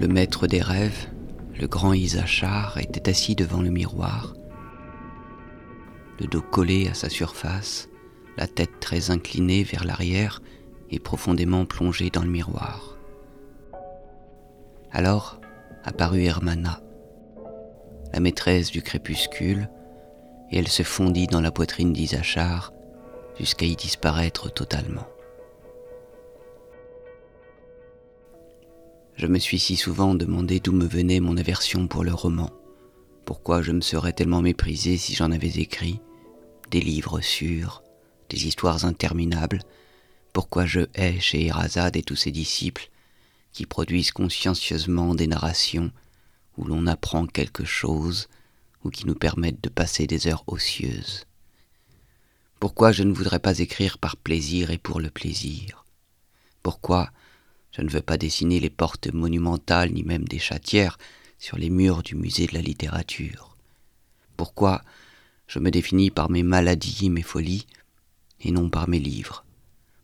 Le maître des rêves, le grand Isachar, était assis devant le miroir, le dos collé à sa surface, la tête très inclinée vers l'arrière et profondément plongée dans le miroir. Alors apparut Hermana, la maîtresse du crépuscule, et elle se fondit dans la poitrine d'Isachar jusqu'à y disparaître totalement. Je me suis si souvent demandé d'où me venait mon aversion pour le roman, pourquoi je me serais tellement méprisé si j'en avais écrit, des livres sûrs, des histoires interminables, pourquoi je hais chez Erazade et tous ses disciples, qui produisent consciencieusement des narrations où l'on apprend quelque chose ou qui nous permettent de passer des heures ocieuses. Pourquoi je ne voudrais pas écrire par plaisir et pour le plaisir? Pourquoi je ne veux pas dessiner les portes monumentales ni même des chatières sur les murs du musée de la littérature Pourquoi je me définis par mes maladies, mes folies, et non par mes livres?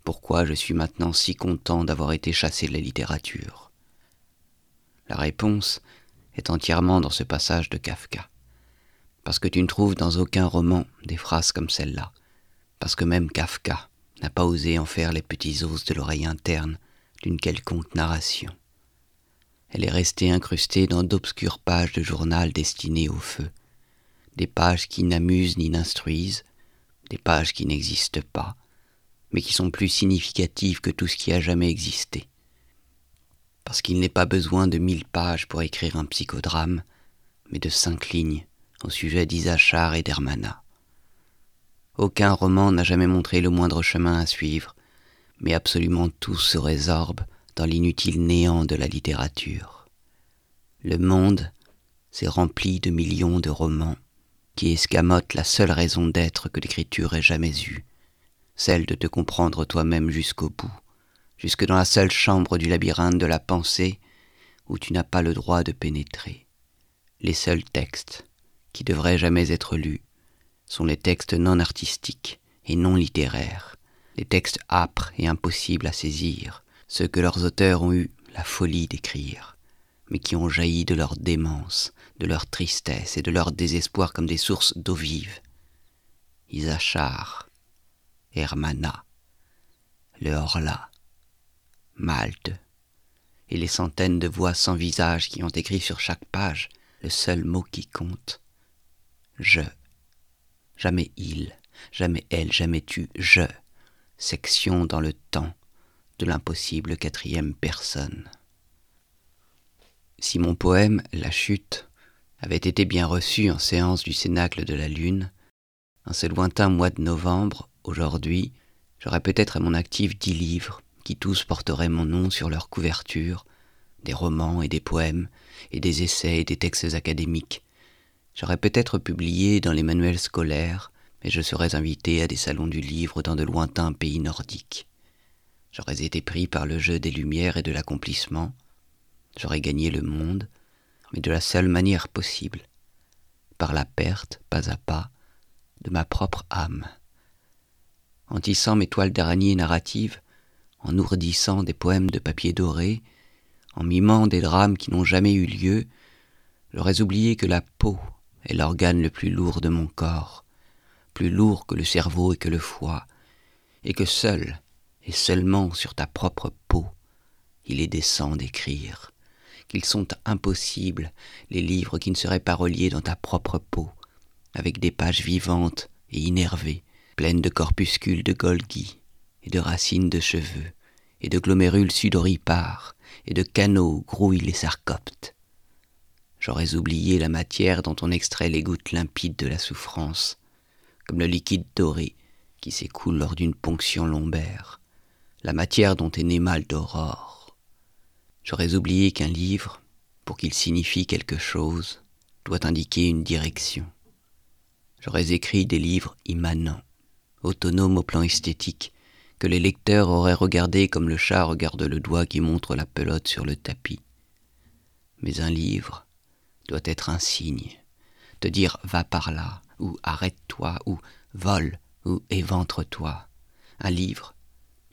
Pourquoi je suis maintenant si content d'avoir été chassé de la littérature? La réponse est entièrement dans ce passage de Kafka. Parce que tu ne trouves dans aucun roman des phrases comme celle-là. Parce que même Kafka n'a pas osé en faire les petits os de l'oreille interne d'une quelconque narration. Elle est restée incrustée dans d'obscures pages de journal destinées au feu, des pages qui n'amusent ni n'instruisent, des pages qui n'existent pas, mais qui sont plus significatives que tout ce qui a jamais existé parce qu'il n'est pas besoin de mille pages pour écrire un psychodrame, mais de cinq lignes au sujet d'Isachar et d'Hermana. Aucun roman n'a jamais montré le moindre chemin à suivre, mais absolument tout se résorbe dans l'inutile néant de la littérature. Le monde s'est rempli de millions de romans qui escamotent la seule raison d'être que l'écriture ait jamais eue, celle de te comprendre toi-même jusqu'au bout jusque dans la seule chambre du labyrinthe de la pensée où tu n'as pas le droit de pénétrer. Les seuls textes qui devraient jamais être lus sont les textes non artistiques et non littéraires, les textes âpres et impossibles à saisir, ceux que leurs auteurs ont eu la folie d'écrire, mais qui ont jailli de leur démence, de leur tristesse et de leur désespoir comme des sources d'eau vive. Isachar, Hermana, le Horla, Malte, et les centaines de voix sans visage qui ont écrit sur chaque page le seul mot qui compte. Je. Jamais il, jamais elle, jamais tu, je. Section dans le temps de l'impossible quatrième personne. Si mon poème La chute avait été bien reçu en séance du Cénacle de la Lune, en ce lointain mois de novembre, aujourd'hui, j'aurais peut-être à mon actif dix livres, qui tous porteraient mon nom sur leur couverture, des romans et des poèmes, et des essais et des textes académiques. J'aurais peut-être publié dans les manuels scolaires, mais je serais invité à des salons du livre dans de lointains pays nordiques. J'aurais été pris par le jeu des lumières et de l'accomplissement. J'aurais gagné le monde, mais de la seule manière possible, par la perte, pas à pas, de ma propre âme. En tissant mes toiles d'araignée narratives, en ourdissant des poèmes de papier doré, en mimant des drames qui n'ont jamais eu lieu, j'aurais oublié que la peau est l'organe le plus lourd de mon corps, plus lourd que le cerveau et que le foie, et que seul et seulement sur ta propre peau il est décent d'écrire, qu'ils sont impossibles, les livres qui ne seraient pas reliés dans ta propre peau, avec des pages vivantes et innervées, pleines de corpuscules de Golgi et de racines de cheveux, et de glomérules sudoripares, et de canaux grouillent les sarcoptes. J'aurais oublié la matière dont on extrait les gouttes limpides de la souffrance, comme le liquide doré qui s'écoule lors d'une ponction lombaire, la matière dont est né mal d'aurore. J'aurais oublié qu'un livre, pour qu'il signifie quelque chose, doit indiquer une direction. J'aurais écrit des livres immanents, autonomes au plan esthétique, que les lecteurs auraient regardé comme le chat regarde le doigt qui montre la pelote sur le tapis. Mais un livre doit être un signe, te dire va par là, ou arrête-toi, ou vole, ou éventre-toi. Un livre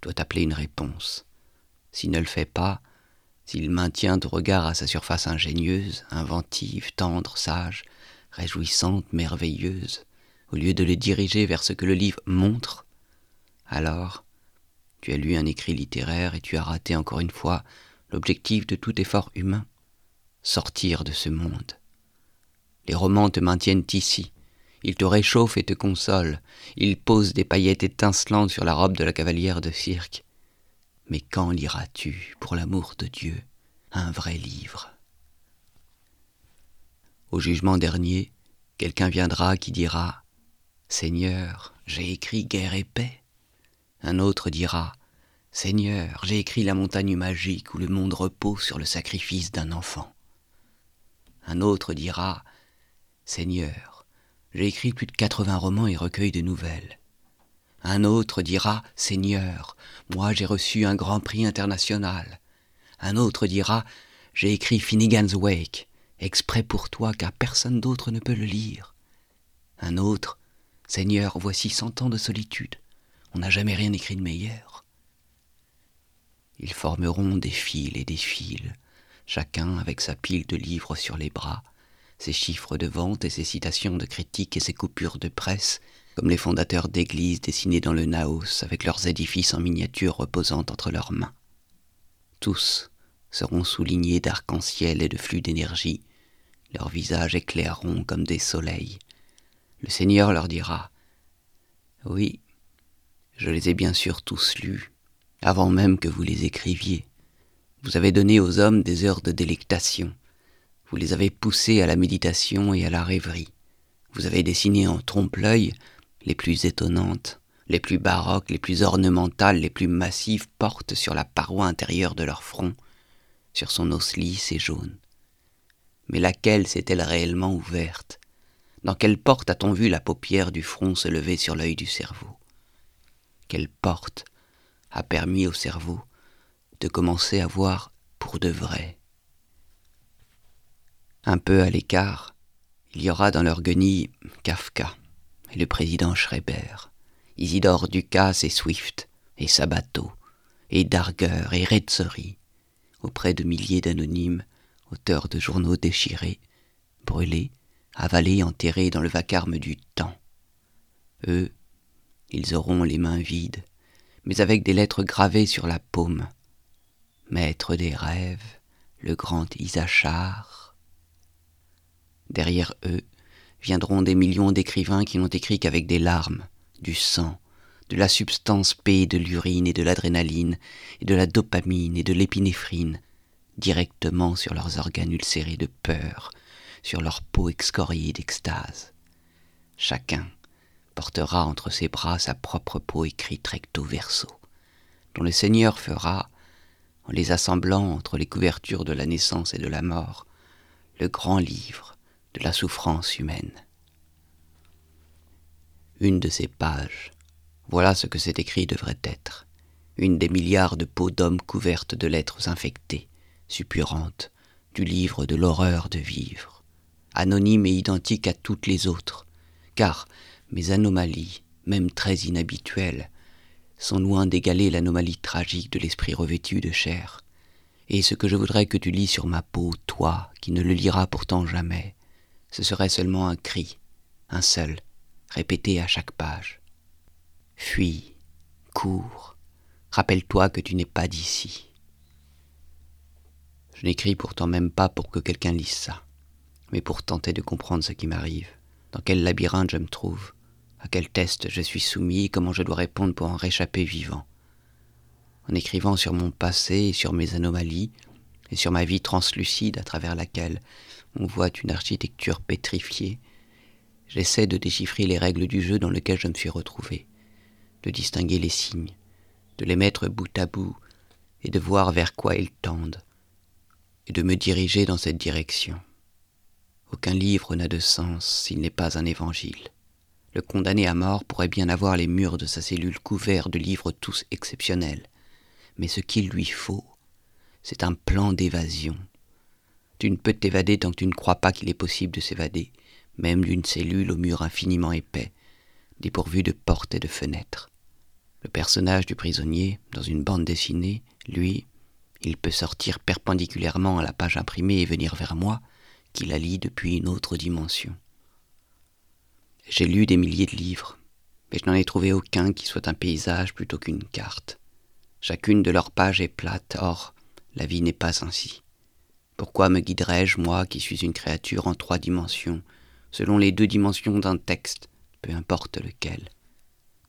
doit appeler une réponse. S'il ne le fait pas, s'il maintient au regard à sa surface ingénieuse, inventive, tendre, sage, réjouissante, merveilleuse, au lieu de le diriger vers ce que le livre montre, alors tu as lu un écrit littéraire et tu as raté encore une fois l'objectif de tout effort humain, sortir de ce monde. Les romans te maintiennent ici, ils te réchauffent et te consolent, ils posent des paillettes étincelantes sur la robe de la cavalière de cirque. Mais quand liras-tu, pour l'amour de Dieu, un vrai livre? Au jugement dernier, quelqu'un viendra qui dira Seigneur, j'ai écrit guerre et paix. Un autre dira Seigneur, j'ai écrit la montagne magique où le monde repose sur le sacrifice d'un enfant. Un autre dira Seigneur, j'ai écrit plus de quatre-vingts romans et recueils de nouvelles. Un autre dira Seigneur, moi j'ai reçu un grand prix international. Un autre dira J'ai écrit Finnegan's Wake, exprès pour toi car personne d'autre ne peut le lire. Un autre Seigneur, voici cent ans de solitude. On n'a jamais rien écrit de meilleur. Ils formeront des fils et des fils, chacun avec sa pile de livres sur les bras, ses chiffres de vente et ses citations de critiques et ses coupures de presse, comme les fondateurs d'églises dessinés dans le Naos avec leurs édifices en miniature reposant entre leurs mains. Tous seront soulignés d'arc-en-ciel et de flux d'énergie, leurs visages éclaireront comme des soleils. Le Seigneur leur dira Oui, je les ai bien sûr tous lus, avant même que vous les écriviez. Vous avez donné aux hommes des heures de délectation. Vous les avez poussés à la méditation et à la rêverie. Vous avez dessiné en trompe-l'œil les plus étonnantes, les plus baroques, les plus ornementales, les plus massives portes sur la paroi intérieure de leur front, sur son os lisse et jaune. Mais laquelle s'est-elle réellement ouverte? Dans quelle porte a-t-on vu la paupière du front se lever sur l'œil du cerveau? Quelle porte a permis au cerveau de commencer à voir pour de vrai? Un peu à l'écart, il y aura dans leur guenille Kafka et le président Schreiber, Isidore Ducasse et Swift, et Sabato, et Darger et Retzori, auprès de milliers d'anonymes, auteurs de journaux déchirés, brûlés, avalés, enterrés dans le vacarme du temps. Eux ils auront les mains vides, mais avec des lettres gravées sur la paume. Maître des rêves, le grand Isachar. Derrière eux viendront des millions d'écrivains qui n'ont écrit qu'avec des larmes, du sang, de la substance P de l'urine et de l'adrénaline, et de la dopamine et de l'épinéphrine, directement sur leurs organes ulcérés de peur, sur leur peau excoriée d'extase. Chacun portera entre ses bras sa propre peau écrite recto verso, dont le Seigneur fera, en les assemblant entre les couvertures de la naissance et de la mort, le grand livre de la souffrance humaine. Une de ces pages, voilà ce que cet écrit devrait être, une des milliards de peaux d'hommes couvertes de lettres infectées, suppurantes, du livre de l'horreur de vivre, anonyme et identique à toutes les autres, car mes anomalies, même très inhabituelles, sont loin d'égaler l'anomalie tragique de l'esprit revêtu de chair. Et ce que je voudrais que tu lis sur ma peau, toi, qui ne le liras pourtant jamais, ce serait seulement un cri, un seul, répété à chaque page. Fuis, cours, rappelle-toi que tu n'es pas d'ici. Je n'écris pourtant même pas pour que quelqu'un lise ça, mais pour tenter de comprendre ce qui m'arrive, dans quel labyrinthe je me trouve, à quel test je suis soumis, comment je dois répondre pour en réchapper vivant. En écrivant sur mon passé et sur mes anomalies, et sur ma vie translucide à travers laquelle on voit une architecture pétrifiée, j'essaie de déchiffrer les règles du jeu dans lequel je me suis retrouvé, de distinguer les signes, de les mettre bout à bout, et de voir vers quoi ils tendent, et de me diriger dans cette direction. Aucun livre n'a de sens s'il n'est pas un évangile. Le condamné à mort pourrait bien avoir les murs de sa cellule couverts de livres tous exceptionnels. Mais ce qu'il lui faut, c'est un plan d'évasion. Tu ne peux t'évader tant que tu ne crois pas qu'il est possible de s'évader, même d'une cellule au mur infiniment épais, dépourvu de portes et de fenêtres. Le personnage du prisonnier, dans une bande dessinée, lui, il peut sortir perpendiculairement à la page imprimée et venir vers moi, qui la lit depuis une autre dimension. J'ai lu des milliers de livres, mais je n'en ai trouvé aucun qui soit un paysage plutôt qu'une carte. Chacune de leurs pages est plate, or la vie n'est pas ainsi. Pourquoi me guiderais-je, moi qui suis une créature en trois dimensions, selon les deux dimensions d'un texte, peu importe lequel?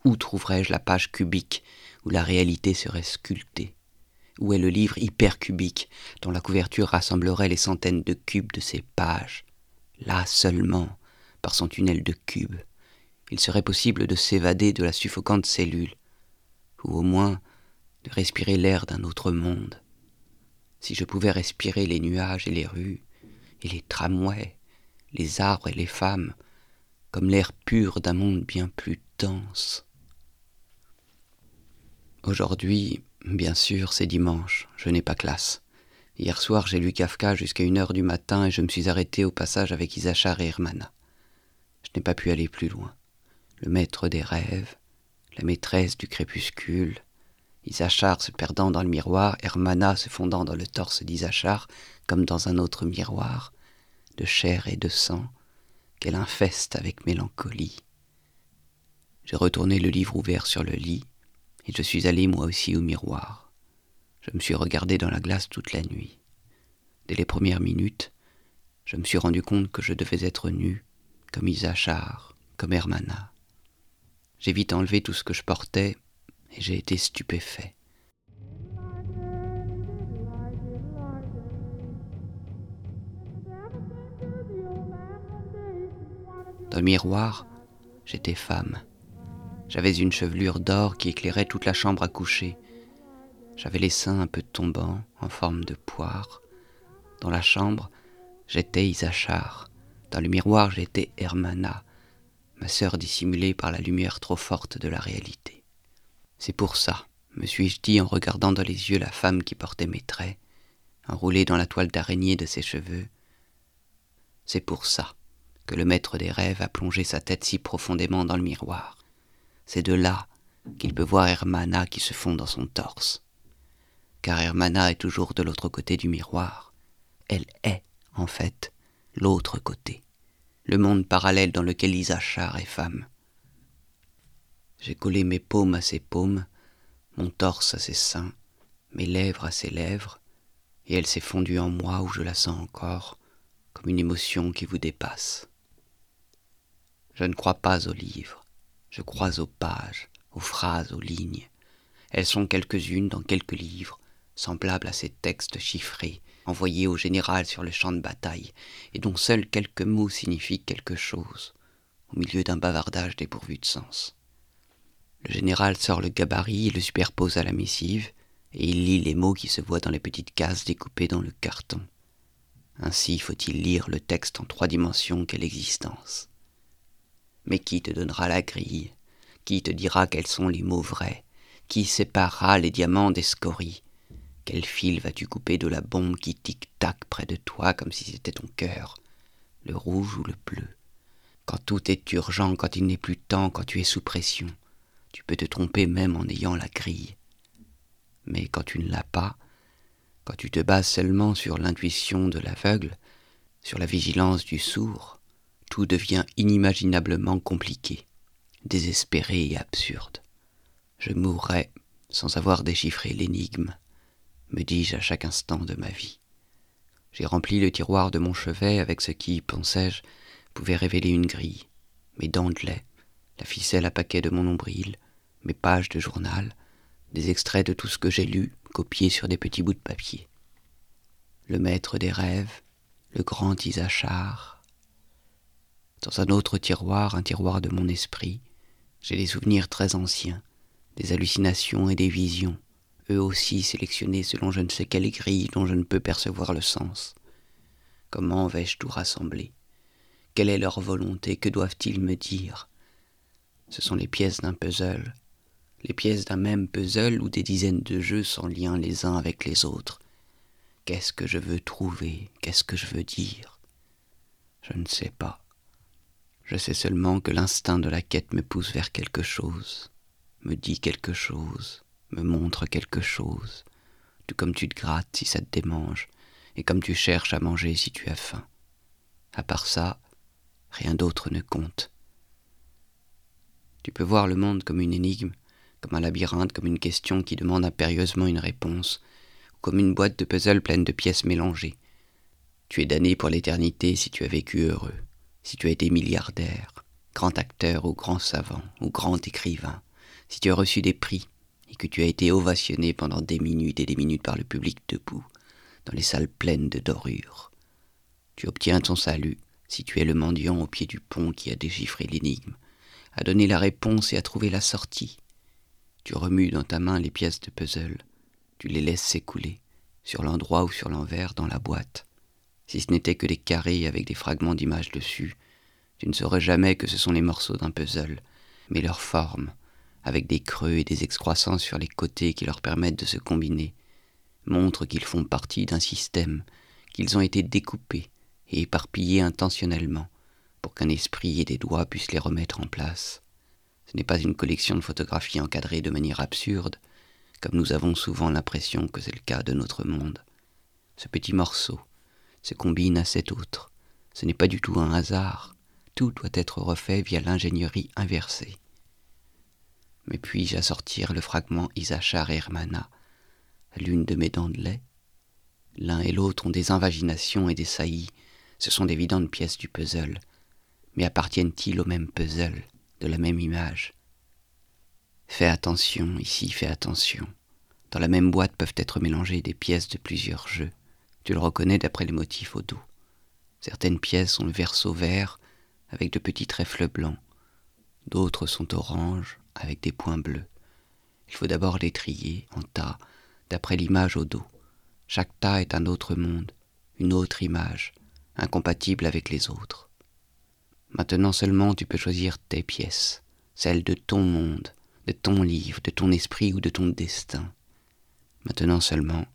Où trouverais-je la page cubique où la réalité serait sculptée? Où est le livre hypercubique dont la couverture rassemblerait les centaines de cubes de ses pages? Là seulement, par son tunnel de cubes, il serait possible de s'évader de la suffocante cellule, ou au moins de respirer l'air d'un autre monde si je pouvais respirer les nuages et les rues, et les tramways, les arbres et les femmes, comme l'air pur d'un monde bien plus dense. Aujourd'hui, bien sûr, c'est dimanche, je n'ai pas classe. Hier soir, j'ai lu Kafka jusqu'à une heure du matin et je me suis arrêté au passage avec Isachar et Hermana. Je n'ai pas pu aller plus loin. Le maître des rêves, la maîtresse du crépuscule, Isachar se perdant dans le miroir, Hermana se fondant dans le torse d'Isachar, comme dans un autre miroir, de chair et de sang, qu'elle infeste avec mélancolie. J'ai retourné le livre ouvert sur le lit, et je suis allé moi aussi au miroir. Je me suis regardé dans la glace toute la nuit. Dès les premières minutes, je me suis rendu compte que je devais être nu, comme Isachar, comme Hermana. J'ai vite enlevé tout ce que je portais et j'ai été stupéfait. Dans le miroir, j'étais femme. J'avais une chevelure d'or qui éclairait toute la chambre à coucher. J'avais les seins un peu tombants, en forme de poire. Dans la chambre, j'étais Isachar. Dans le miroir, j'étais Hermana, ma sœur dissimulée par la lumière trop forte de la réalité. C'est pour ça, me suis-je dit en regardant dans les yeux la femme qui portait mes traits, enroulée dans la toile d'araignée de ses cheveux. C'est pour ça que le maître des rêves a plongé sa tête si profondément dans le miroir. C'est de là qu'il peut voir Hermana qui se fond dans son torse. Car Hermana est toujours de l'autre côté du miroir. Elle est, en fait, l'autre côté, le monde parallèle dans lequel Isachar est femme. J'ai collé mes paumes à ses paumes, mon torse à ses seins, mes lèvres à ses lèvres, et elle s'est fondue en moi où je la sens encore, comme une émotion qui vous dépasse. Je ne crois pas aux livres, je crois aux pages, aux phrases, aux lignes. Elles sont quelques-unes dans quelques livres, semblables à ces textes chiffrés, envoyés au général sur le champ de bataille, et dont seuls quelques mots signifient quelque chose, au milieu d'un bavardage dépourvu de sens. Le général sort le gabarit et le superpose à la missive, et il lit les mots qui se voient dans les petites cases découpées dans le carton. Ainsi faut-il lire le texte en trois dimensions qu'est l'existence. Mais qui te donnera la grille? Qui te dira quels sont les mots vrais? Qui séparera les diamants des scories Quel fil vas-tu couper de la bombe qui tic-tac près de toi comme si c'était ton cœur? Le rouge ou le bleu? Quand tout est urgent, quand il n'est plus temps, quand tu es sous pression tu peux te tromper même en ayant la grille. Mais quand tu ne l'as pas, quand tu te bases seulement sur l'intuition de l'aveugle, sur la vigilance du sourd, tout devient inimaginablement compliqué, désespéré et absurde. Je mourrai sans avoir déchiffré l'énigme, me dis-je à chaque instant de ma vie. J'ai rempli le tiroir de mon chevet avec ce qui, pensais-je, pouvait révéler une grille, mes dents de lait, la ficelle à paquet de mon nombril, mes pages de journal, des extraits de tout ce que j'ai lu, copiés sur des petits bouts de papier. Le maître des rêves, le grand Isachar. Dans un autre tiroir, un tiroir de mon esprit, j'ai des souvenirs très anciens, des hallucinations et des visions, eux aussi sélectionnés selon je ne sais quelle grille dont je ne peux percevoir le sens. Comment vais-je tout rassembler? Quelle est leur volonté? Que doivent-ils me dire? Ce sont les pièces d'un puzzle, les pièces d'un même puzzle ou des dizaines de jeux sans lien les uns avec les autres. Qu'est-ce que je veux trouver? Qu'est-ce que je veux dire? Je ne sais pas. Je sais seulement que l'instinct de la quête me pousse vers quelque chose, me dit quelque chose, me montre quelque chose, tout comme tu te grattes si ça te démange, et comme tu cherches à manger si tu as faim. À part ça, rien d'autre ne compte. Tu peux voir le monde comme une énigme, comme un labyrinthe, comme une question qui demande impérieusement une réponse, ou comme une boîte de puzzle pleine de pièces mélangées. Tu es damné pour l'éternité si tu as vécu heureux, si tu as été milliardaire, grand acteur ou grand savant ou grand écrivain, si tu as reçu des prix et que tu as été ovationné pendant des minutes et des minutes par le public debout, dans les salles pleines de dorures. Tu obtiens ton salut si tu es le mendiant au pied du pont qui a déchiffré l'énigme, a donné la réponse et a trouvé la sortie. Tu remues dans ta main les pièces de puzzle, tu les laisses s'écouler, sur l'endroit ou sur l'envers dans la boîte. Si ce n'était que des carrés avec des fragments d'images dessus, tu ne saurais jamais que ce sont les morceaux d'un puzzle, mais leur forme, avec des creux et des excroissances sur les côtés qui leur permettent de se combiner, montre qu'ils font partie d'un système, qu'ils ont été découpés et éparpillés intentionnellement, pour qu'un esprit et des doigts puissent les remettre en place. N'est pas une collection de photographies encadrées de manière absurde, comme nous avons souvent l'impression que c'est le cas de notre monde. Ce petit morceau se combine à cet autre. Ce n'est pas du tout un hasard. Tout doit être refait via l'ingénierie inversée. Mais puis-je assortir le fragment Isachar Hermana l'une de mes dents de lait? L'un et l'autre ont des invaginations et des saillies. Ce sont d'évidentes pièces du puzzle mais appartiennent-ils au même puzzle, la même image Fais attention, ici fais attention. Dans la même boîte peuvent être mélangées des pièces de plusieurs jeux. Tu le reconnais d'après les motifs au dos. Certaines pièces ont le verso vert avec de petits trèfles blancs. D'autres sont oranges avec des points bleus. Il faut d'abord les trier en tas d'après l'image au dos. Chaque tas est un autre monde, une autre image, incompatible avec les autres. Maintenant seulement tu peux choisir tes pièces, celles de ton monde, de ton livre, de ton esprit ou de ton destin. Maintenant seulement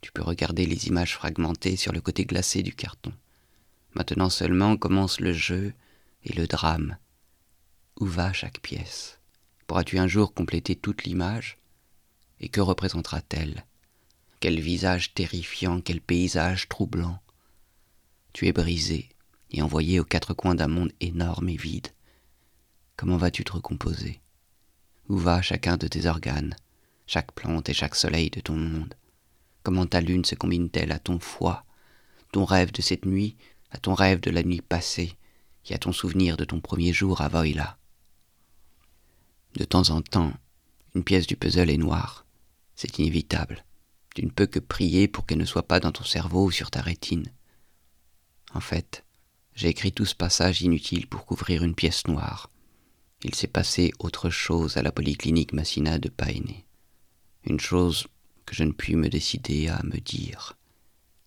tu peux regarder les images fragmentées sur le côté glacé du carton. Maintenant seulement commence le jeu et le drame. Où va chaque pièce? Pourras-tu un jour compléter toute l'image? Et que représentera-t-elle? Quel visage terrifiant, quel paysage troublant Tu es brisé, et envoyé aux quatre coins d'un monde énorme et vide. Comment vas-tu te recomposer? Où va chacun de tes organes, chaque plante et chaque soleil de ton monde? Comment ta lune se combine-t-elle à ton foie, ton rêve de cette nuit, à ton rêve de la nuit passée, et à ton souvenir de ton premier jour à Voila? De temps en temps, une pièce du puzzle est noire. C'est inévitable. Tu ne peux que prier pour qu'elle ne soit pas dans ton cerveau ou sur ta rétine. En fait, j'ai écrit tout ce passage inutile pour couvrir une pièce noire. Il s'est passé autre chose à la polyclinique Massina de Paéné. Une chose que je ne puis me décider à me dire.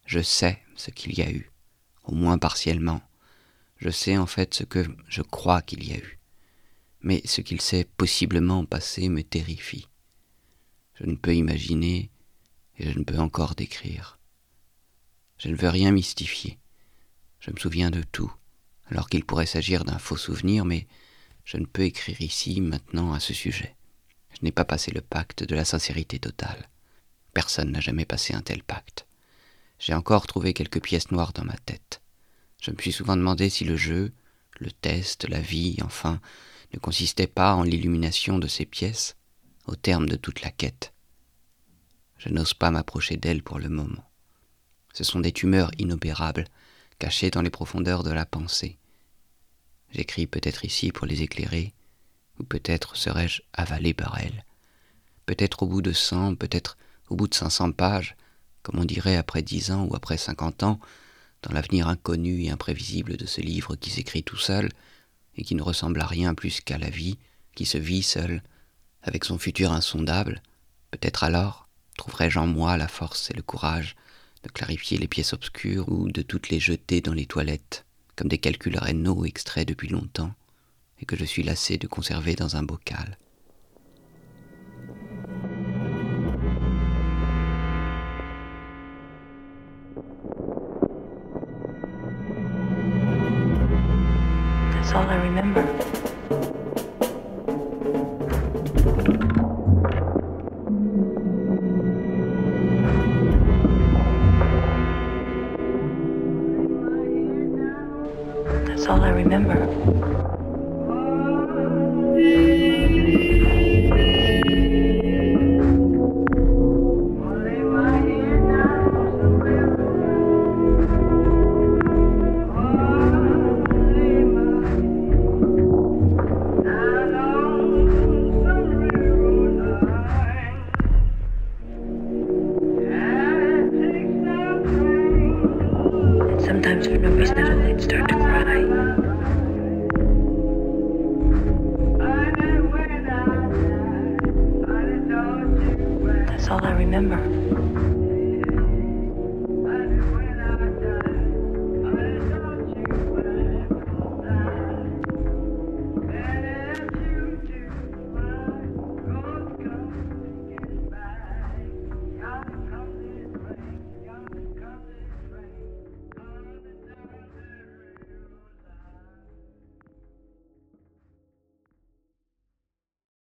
Je sais ce qu'il y a eu, au moins partiellement. Je sais en fait ce que je crois qu'il y a eu. Mais ce qu'il s'est possiblement passé me terrifie. Je ne peux imaginer et je ne peux encore décrire. Je ne veux rien mystifier. Je me souviens de tout, alors qu'il pourrait s'agir d'un faux souvenir, mais je ne peux écrire ici, maintenant, à ce sujet. Je n'ai pas passé le pacte de la sincérité totale. Personne n'a jamais passé un tel pacte. J'ai encore trouvé quelques pièces noires dans ma tête. Je me suis souvent demandé si le jeu, le test, la vie, enfin, ne consistait pas en l'illumination de ces pièces, au terme de toute la quête. Je n'ose pas m'approcher d'elles pour le moment. Ce sont des tumeurs inopérables cachées dans les profondeurs de la pensée. J'écris peut-être ici pour les éclairer, ou peut-être serais-je avalé par elles. Peut-être au bout de cent, peut-être au bout de cinq cents pages, comme on dirait après dix ans ou après cinquante ans, dans l'avenir inconnu et imprévisible de ce livre qui s'écrit tout seul, et qui ne ressemble à rien plus qu'à la vie, qui se vit seul, avec son futur insondable, peut-être alors trouverai-je en moi la force et le courage clarifier les pièces obscures ou de toutes les jeter dans les toilettes, comme des calculs rénaux extraits depuis longtemps, et que je suis lassé de conserver dans un bocal. Sometimes for no reason at all, he'd start to cry. That's all I remember.